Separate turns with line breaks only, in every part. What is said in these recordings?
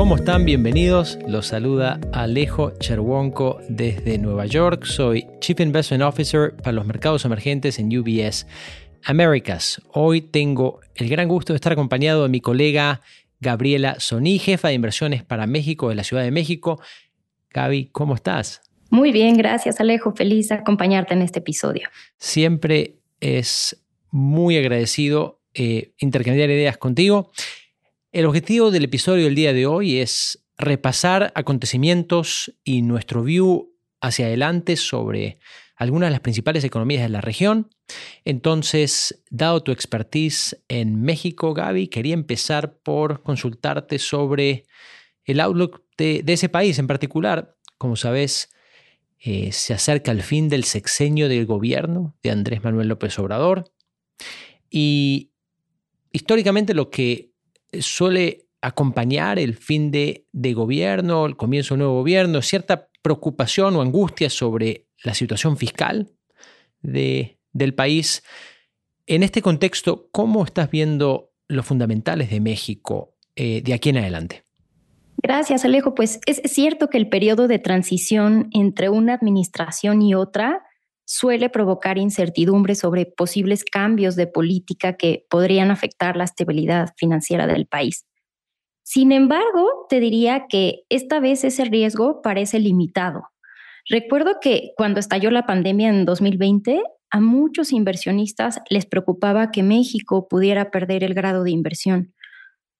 ¿Cómo están? Bienvenidos. Los saluda Alejo Cherwonko desde Nueva York. Soy Chief Investment Officer para los mercados emergentes en UBS Americas. Hoy tengo el gran gusto de estar acompañado de mi colega Gabriela Soní, jefa de inversiones para México de la Ciudad de México. Gaby, ¿cómo estás?
Muy bien, gracias Alejo. Feliz de acompañarte en este episodio.
Siempre es muy agradecido eh, intercambiar ideas contigo. El objetivo del episodio del día de hoy es repasar acontecimientos y nuestro view hacia adelante sobre algunas de las principales economías de la región. Entonces, dado tu expertise en México, Gaby, quería empezar por consultarte sobre el outlook de, ese país en particular. Como sabes, eh, se acerca el fin del sexenio del gobierno de Andrés Manuel López Obrador. Y históricamente lo que suele acompañar el fin de, de gobierno, el comienzo de un nuevo gobierno, cierta preocupación o angustia sobre la situación fiscal de, del país. En este contexto, ¿cómo estás viendo los fundamentales de México eh, de aquí en adelante?
Gracias, Alejo. Pues es cierto que el periodo de transición entre una administración y otra suele provocar incertidumbre sobre posibles cambios de política que podrían afectar la estabilidad financiera del país. Sin embargo, te diría que esta vez ese riesgo parece limitado. Recuerdo que cuando estalló la pandemia en 2020, a muchos inversionistas les preocupaba que México pudiera perder el grado de inversión.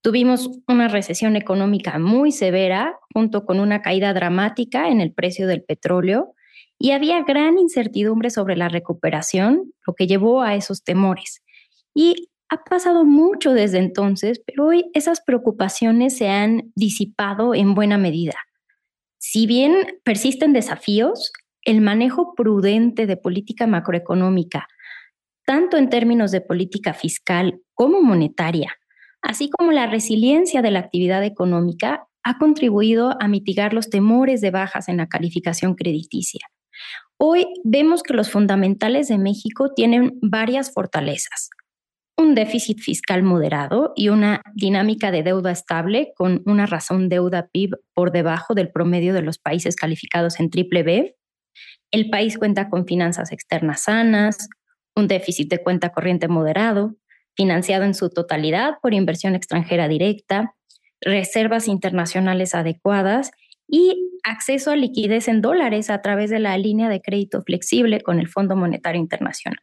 Tuvimos una recesión económica muy severa, junto con una caída dramática en el precio del petróleo, y había gran incertidumbre sobre la recuperación, lo que llevó a esos temores. Y ha pasado mucho desde entonces, pero hoy esas preocupaciones se han disipado en buena medida. Si bien persisten desafíos, el manejo prudente de política macroeconómica, tanto en términos de política fiscal como monetaria, así como la resiliencia de la actividad económica, ha contribuido a mitigar los temores de bajas en la calificación crediticia. Hoy vemos que los fundamentales de México tienen varias fortalezas un déficit fiscal moderado y una dinámica de deuda estable con una razón deuda PIB por debajo del promedio de los países calificados en triple B. El país cuenta con finanzas externas sanas, un déficit de cuenta corriente moderado, financiado en su totalidad por inversión extranjera directa, reservas internacionales adecuadas y acceso a liquidez en dólares a través de la línea de crédito flexible con el Fondo Monetario Internacional.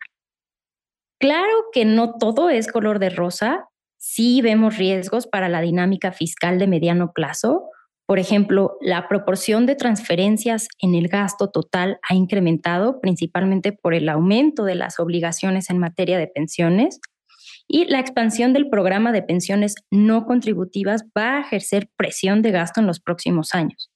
Claro que no todo es color de rosa. Sí vemos riesgos para la dinámica fiscal de mediano plazo. Por ejemplo, la proporción de transferencias en el gasto total ha incrementado principalmente por el aumento de las obligaciones en materia de pensiones y la expansión del programa de pensiones no contributivas va a ejercer presión de gasto en los próximos años.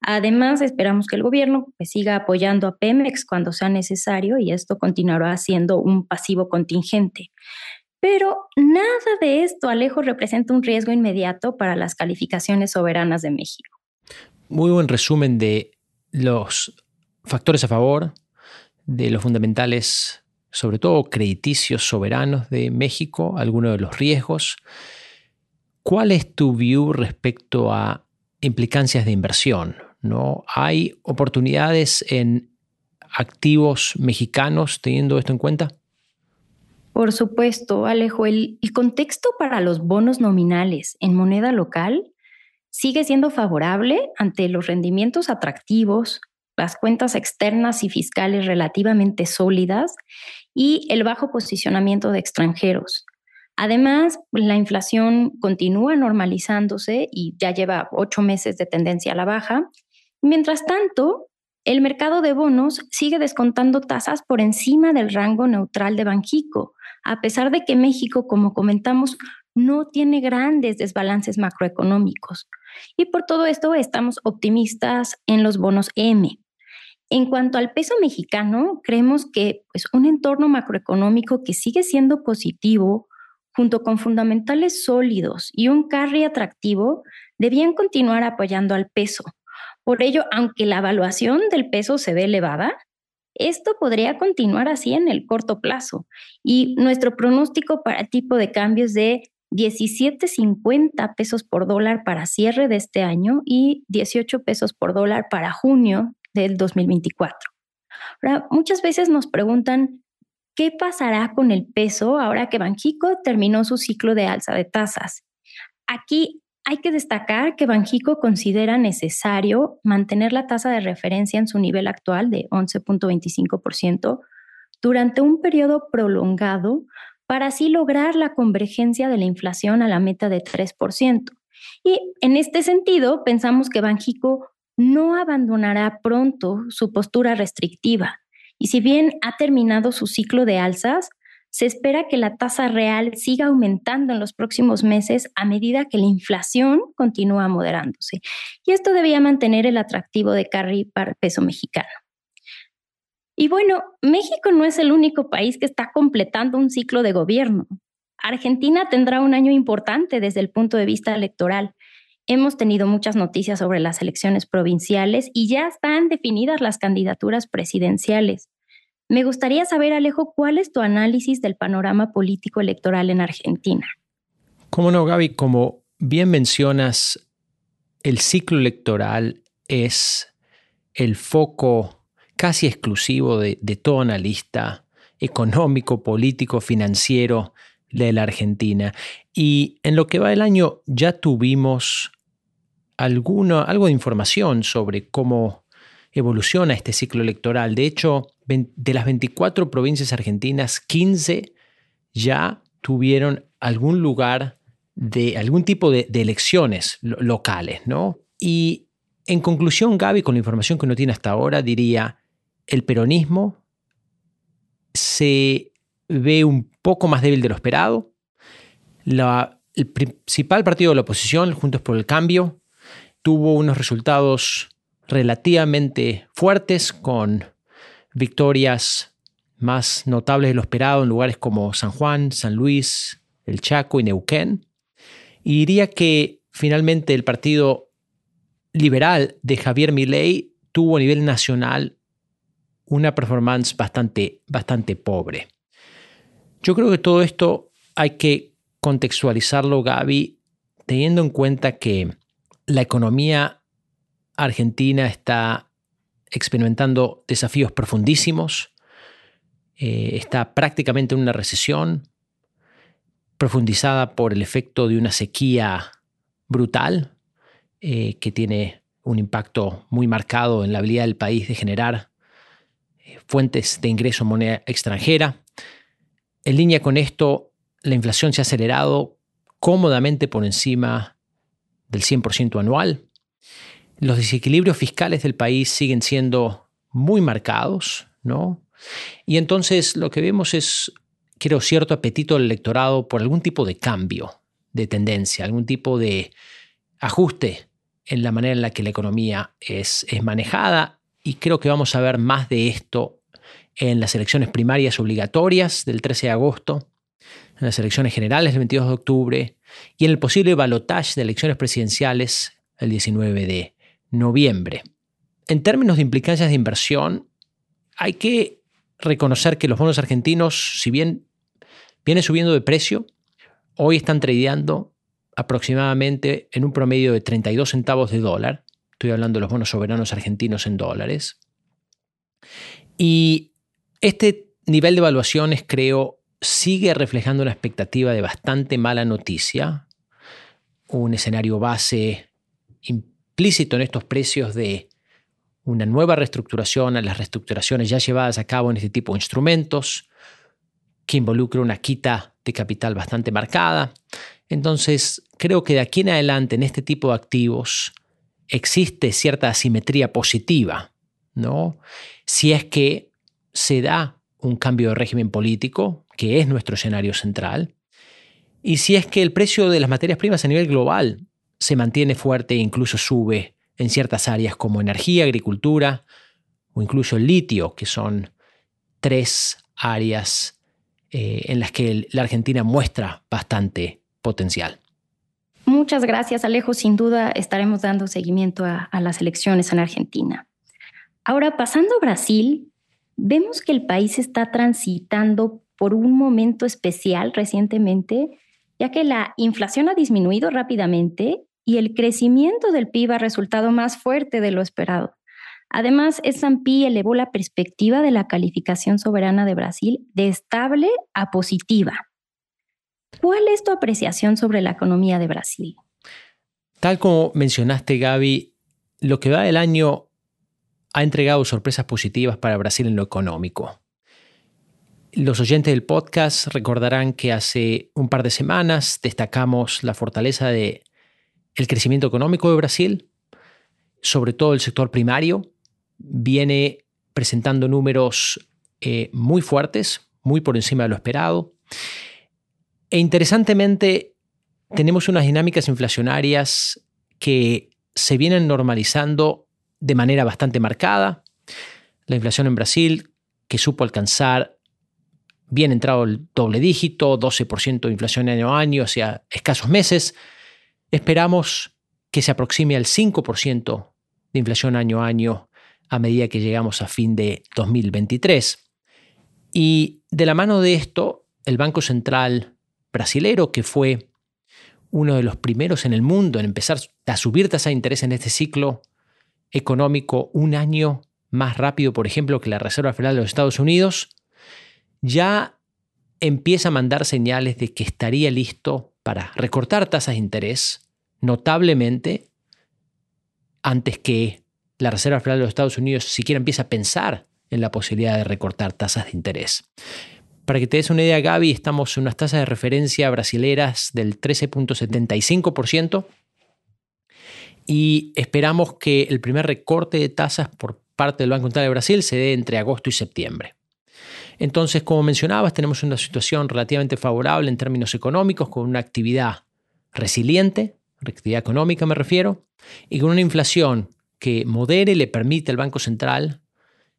Además, esperamos que el gobierno pues, siga apoyando a Pemex cuando sea necesario y esto continuará siendo un pasivo contingente. Pero nada de esto, Alejo, representa un riesgo inmediato para las calificaciones soberanas de México.
Muy buen resumen de los factores a favor, de los fundamentales, sobre todo crediticios soberanos de México, algunos de los riesgos. ¿Cuál es tu view respecto a implicancias de inversión? ¿No? ¿Hay oportunidades en activos mexicanos teniendo esto en cuenta?
Por supuesto, Alejo, el, el, contexto para los bonos nominales en moneda local sigue siendo favorable ante los rendimientos atractivos, las cuentas externas y fiscales relativamente sólidas y el bajo posicionamiento de extranjeros. Además, la inflación continúa normalizándose y ya lleva ocho meses de tendencia a la baja Mientras tanto, el mercado de bonos sigue descontando tasas por encima del rango neutral de Banjico, a pesar de que México, como comentamos, no tiene grandes desbalances macroeconómicos. Y por todo esto estamos optimistas en los bonos M. En cuanto al peso mexicano, creemos que pues, un entorno macroeconómico que sigue siendo positivo, junto con fundamentales sólidos y un carry atractivo, debían continuar apoyando al peso, por ello, aunque la evaluación del peso se ve elevada, esto podría continuar así en el corto plazo y nuestro pronóstico para el tipo de cambio es de 17.50 pesos por dólar para cierre de este año y 18 pesos por dólar para junio del 2024. Ahora, muchas veces nos preguntan qué pasará con el peso ahora que Banjico terminó su ciclo de alza de tasas. Aquí hay que destacar que Banjico considera necesario mantener la tasa de referencia en su nivel actual de 11.25% durante un periodo prolongado para así lograr la convergencia de la inflación a la meta de 3%. Y en este sentido, pensamos que Banjico no abandonará pronto su postura restrictiva. Y si bien ha terminado su ciclo de alzas, se espera que la tasa real siga aumentando en los próximos meses a medida que la inflación continúa moderándose. Y esto debía mantener el atractivo de carry para el peso mexicano. Y bueno, México no es el único país que está completando un ciclo de gobierno. Argentina tendrá un año importante desde el punto de vista electoral. Hemos tenido muchas noticias sobre las elecciones provinciales y ya están definidas las candidaturas presidenciales. Me gustaría saber, Alejo, cuál es tu análisis del panorama político electoral en Argentina.
Cómo no, Gaby, como bien mencionas, el ciclo electoral es el foco casi exclusivo de, todo analista económico, político, financiero de la Argentina. Y en lo que va el año ya tuvimos alguno, algo de información sobre cómo evoluciona este ciclo electoral. De hecho, de las 24 provincias argentinas, 15 ya tuvieron algún lugar de algún tipo de, elecciones locales, ¿no? Y en conclusión, Gaby, con la información que uno tiene hasta ahora, diría, el peronismo se ve un poco más débil de lo esperado. el principal partido de la oposición, Juntos por el Cambio, tuvo unos resultados relativamente fuertes con victorias más notables de lo esperado en lugares como San Juan, San Luis, El Chaco y Neuquén. Y diría que finalmente el partido liberal de Javier Milei tuvo a nivel nacional una performance bastante, bastante pobre. Yo creo que todo esto hay que contextualizarlo, Gaby, teniendo en cuenta que la economía argentina está experimentando desafíos profundísimos, eh, está prácticamente en una recesión profundizada por el efecto de una sequía brutal eh, que tiene un impacto muy marcado en la habilidad del país de generar fuentes de ingreso en moneda extranjera. En línea con esto, la inflación se ha acelerado cómodamente por encima del 100% anual. Los desequilibrios fiscales del país siguen siendo muy marcados, ¿no? Y entonces lo que vemos es, creo, cierto apetito del electorado por algún tipo de cambio de tendencia, algún tipo de ajuste en la manera en la que la economía es, manejada y creo que vamos a ver más de esto en las elecciones primarias obligatorias del 13 de agosto, en las elecciones generales del 22 de octubre y en el posible balotaje de elecciones presidenciales el 19 de noviembre. En términos de implicancias de inversión, hay que reconocer que los bonos argentinos, si bien vienen subiendo de precio, hoy están tradeando aproximadamente en un promedio de 32 centavos de dólar, Estoy hablando de los bonos soberanos argentinos en dólares. Y este nivel de evaluaciones, creo, sigue reflejando una expectativa de bastante mala noticia, un escenario base en estos precios de una nueva reestructuración a las reestructuraciones ya llevadas a cabo en este tipo de instrumentos, que involucra una quita de capital bastante marcada. Entonces, creo que de aquí en adelante en este tipo de activos, existe cierta asimetría positiva, ¿no? Si es que se da un cambio de régimen político, que es nuestro escenario central, y si es que el precio de las materias primas a nivel global se mantiene fuerte e incluso sube en ciertas áreas como energía, agricultura o incluso litio, que son tres áreas eh, en las que la Argentina muestra bastante potencial.
Muchas gracias, Alejo. Sin duda estaremos dando seguimiento a, las elecciones en Argentina. Ahora, pasando a Brasil, vemos que el país está transitando por un momento especial recientemente ya que la inflación ha disminuido rápidamente y el crecimiento del PIB ha resultado más fuerte de lo esperado. Además, S&P elevó la perspectiva de la calificación soberana de Brasil de estable a positiva. ¿Cuál es tu apreciación sobre la economía de Brasil?
Tal como mencionaste, Gaby, lo que va del año ha entregado sorpresas positivas para Brasil en lo económico. Los oyentes del podcast recordarán que hace un par de semanas destacamos la fortaleza del el crecimiento económico de Brasil, sobre todo el sector primario, viene presentando números eh, muy fuertes, muy por encima de lo esperado. E interesantemente, tenemos unas dinámicas inflacionarias que se vienen normalizando de manera bastante marcada. La inflación en Brasil, que supo alcanzar bien entrado el doble dígito, 12% de inflación año a año hacia escasos meses, esperamos que se aproxime al 5% de inflación año a año a medida que llegamos a fin de 2023. Y de la mano de esto, el Banco Central brasilero, que fue uno de los primeros en el mundo en empezar a subir tasa de interés en este ciclo económico un año más rápido, por ejemplo, que la Reserva Federal de los Estados Unidos, ya empieza a mandar señales de que estaría listo para recortar tasas de interés notablemente antes que la Reserva Federal de los Estados Unidos siquiera empieza a pensar en la posibilidad de recortar tasas de interés. Para que te des una idea, Gaby, estamos en unas tasas de referencia brasileras del 13.75% y esperamos que el primer recorte de tasas por parte del Banco Central de Brasil se dé entre agosto y septiembre. Entonces, como mencionabas, tenemos una situación relativamente favorable en términos económicos, con una actividad resiliente, actividad económica me refiero, y con una inflación que modere le permite al Banco Central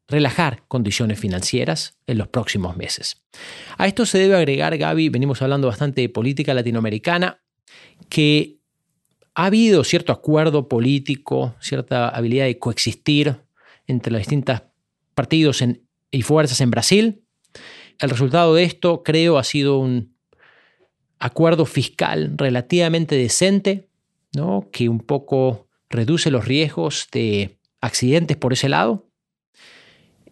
relajar condiciones financieras en los próximos meses. A esto se debe agregar, Gaby, venimos hablando bastante de política latinoamericana, que ha habido cierto acuerdo político, cierta habilidad de coexistir entre los distintos partidos y fuerzas en Brasil. El resultado de esto, creo, ha sido un acuerdo fiscal relativamente decente, ¿no? que un poco reduce los riesgos de accidentes por ese lado.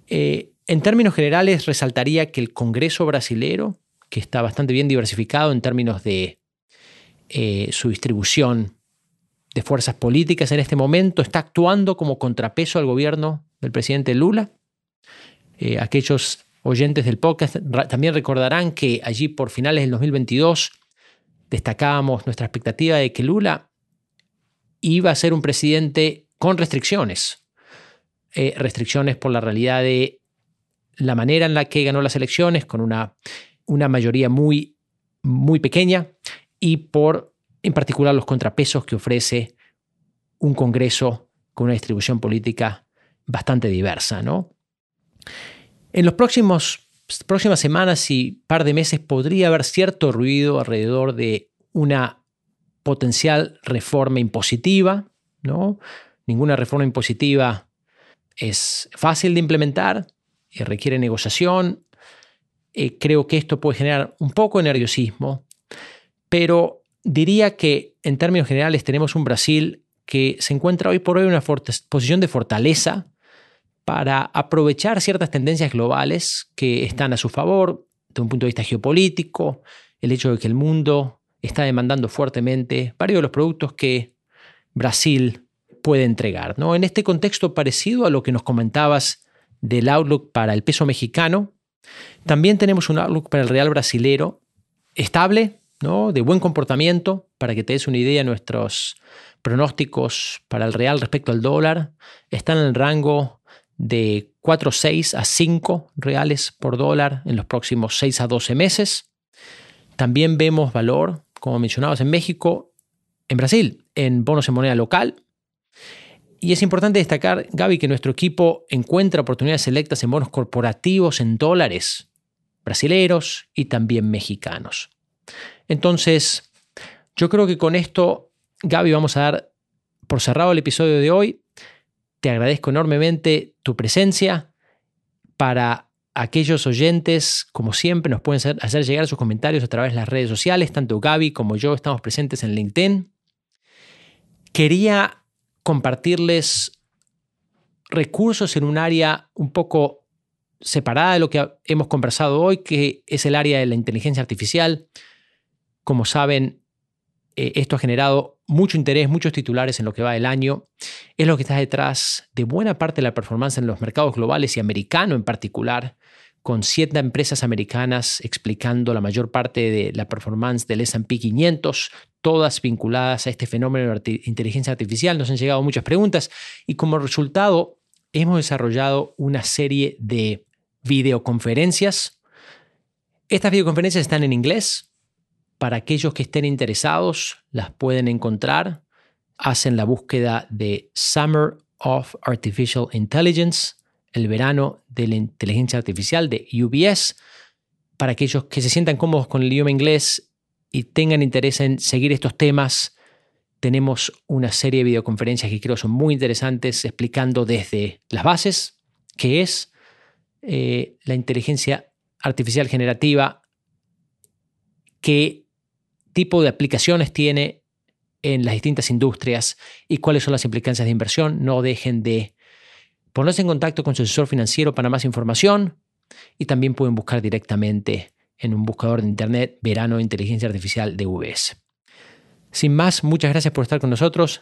Eh, en términos generales, resaltaría que el Congreso brasilero, que está bastante bien diversificado en términos de eh, su distribución de fuerzas políticas en este momento, está actuando como contrapeso al gobierno del presidente Lula. Eh, aquellos oyentes del podcast también recordarán que allí por finales del 2022 destacábamos nuestra expectativa de que Lula iba a ser un presidente con restricciones. Eh, restricciones por la realidad de la manera en la que ganó las elecciones, con una, una mayoría muy, muy pequeña, y por, en particular, los contrapesos que ofrece un Congreso con una distribución política bastante diversa. ¿no? En los próximos próximas semanas y par de meses podría haber cierto ruido alrededor de una potencial reforma impositiva, ¿no? Ninguna reforma impositiva es fácil de implementar y requiere negociación. Eh, creo que esto puede generar un poco de nerviosismo, pero diría que en términos generales tenemos un Brasil que se encuentra hoy por hoy en una posición de fortaleza para aprovechar ciertas tendencias globales que están a su favor desde un punto de vista geopolítico, el hecho de que el mundo está demandando fuertemente varios de los productos que Brasil puede entregar. ¿no? En este contexto parecido a lo que nos comentabas del outlook para el peso mexicano, también tenemos un outlook para el real brasilero estable, ¿no? de buen comportamiento, para que te des una idea, nuestros pronósticos para el real respecto al dólar están en el rango de 4,6 a 5 reales por dólar en los próximos 6 a 12 meses. También vemos valor como mencionabas, en México, en Brasil, en bonos en moneda local. Y es importante destacar, Gaby, que nuestro equipo encuentra oportunidades selectas en bonos corporativos en dólares brasileros y también mexicanos. Entonces, yo creo que con esto, Gaby, vamos a dar por cerrado el episodio de hoy. Te agradezco enormemente tu presencia para aquellos oyentes, como siempre, nos pueden hacer llegar sus comentarios a través de las redes sociales. Tanto Gaby como yo estamos presentes en LinkedIn. Quería compartirles recursos en un área un poco separada de lo que hemos conversado hoy, que es el área de la inteligencia artificial. Como saben, eh, esto ha generado mucho interés, muchos titulares en lo que va del año. Es lo que está detrás de buena parte de la performance en los mercados globales y americano en particular, con siete empresas americanas explicando la mayor parte de la performance del SP 500, todas vinculadas a este fenómeno de inteligencia artificial. Nos han llegado muchas preguntas y como resultado hemos desarrollado una serie de videoconferencias. Estas videoconferencias están en inglés, para aquellos que estén interesados, las pueden encontrar. Hacen la búsqueda de Summer of Artificial Intelligence, el verano de la inteligencia artificial de UBS. Para aquellos que se sientan cómodos con el idioma inglés y tengan interés en seguir estos temas, tenemos una serie de videoconferencias que creo son muy interesantes explicando desde las bases, qué es eh, la inteligencia artificial generativa, qué tipo de aplicaciones tiene en las distintas industrias y cuáles son las implicancias de inversión. No dejen de ponerse en contacto con su asesor financiero para más información y también pueden buscar directamente en un buscador de Internet Verano Inteligencia Artificial de VS. Sin más, muchas gracias por estar con nosotros.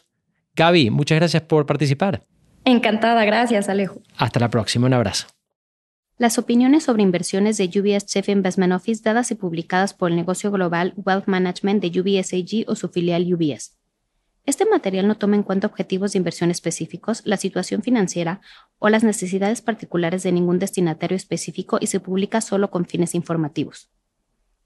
Gaby, muchas gracias por participar.
Encantada, gracias Alejo.
Hasta la próxima, un abrazo.
Las opiniones sobre inversiones de UBS Chief Investment Office dadas y publicadas por el negocio global Wealth Management de UBS AG o su filial UBS. Este material no toma en cuenta objetivos de inversión específicos, la situación financiera o las necesidades particulares de ningún destinatario específico y se publica solo con fines informativos.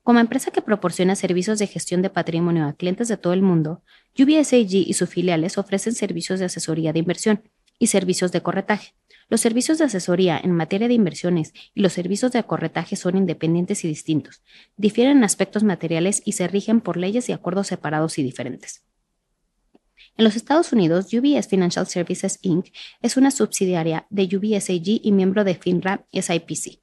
Como empresa que proporciona servicios de gestión de patrimonio a clientes de todo el mundo, UBS AG y sus filiales ofrecen servicios de asesoría de inversión y servicios de corretaje, los servicios de asesoría en materia de inversiones y los servicios de acorretaje son independientes y distintos, difieren en aspectos materiales y se rigen por leyes y acuerdos separados y diferentes. En los Estados Unidos, UBS Financial Services Inc. es una subsidiaria de UBS AG y miembro de FINRA SIPC.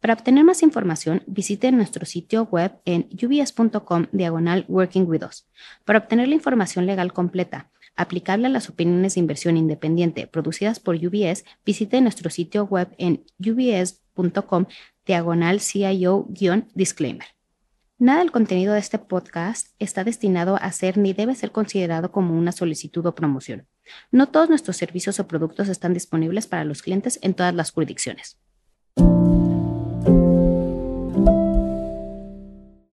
Para obtener más información, visite nuestro sitio web en ubs.com diagonal Working With Us. Para obtener la información legal completa, aplicable a las opiniones de inversión independiente producidas por UBS, visite nuestro sitio web en ubs.com diagonal CIO-disclaimer. Nada del contenido de este podcast está destinado a ser ni debe ser considerado como una solicitud o promoción. No todos nuestros servicios o productos están disponibles para los clientes en todas las jurisdicciones.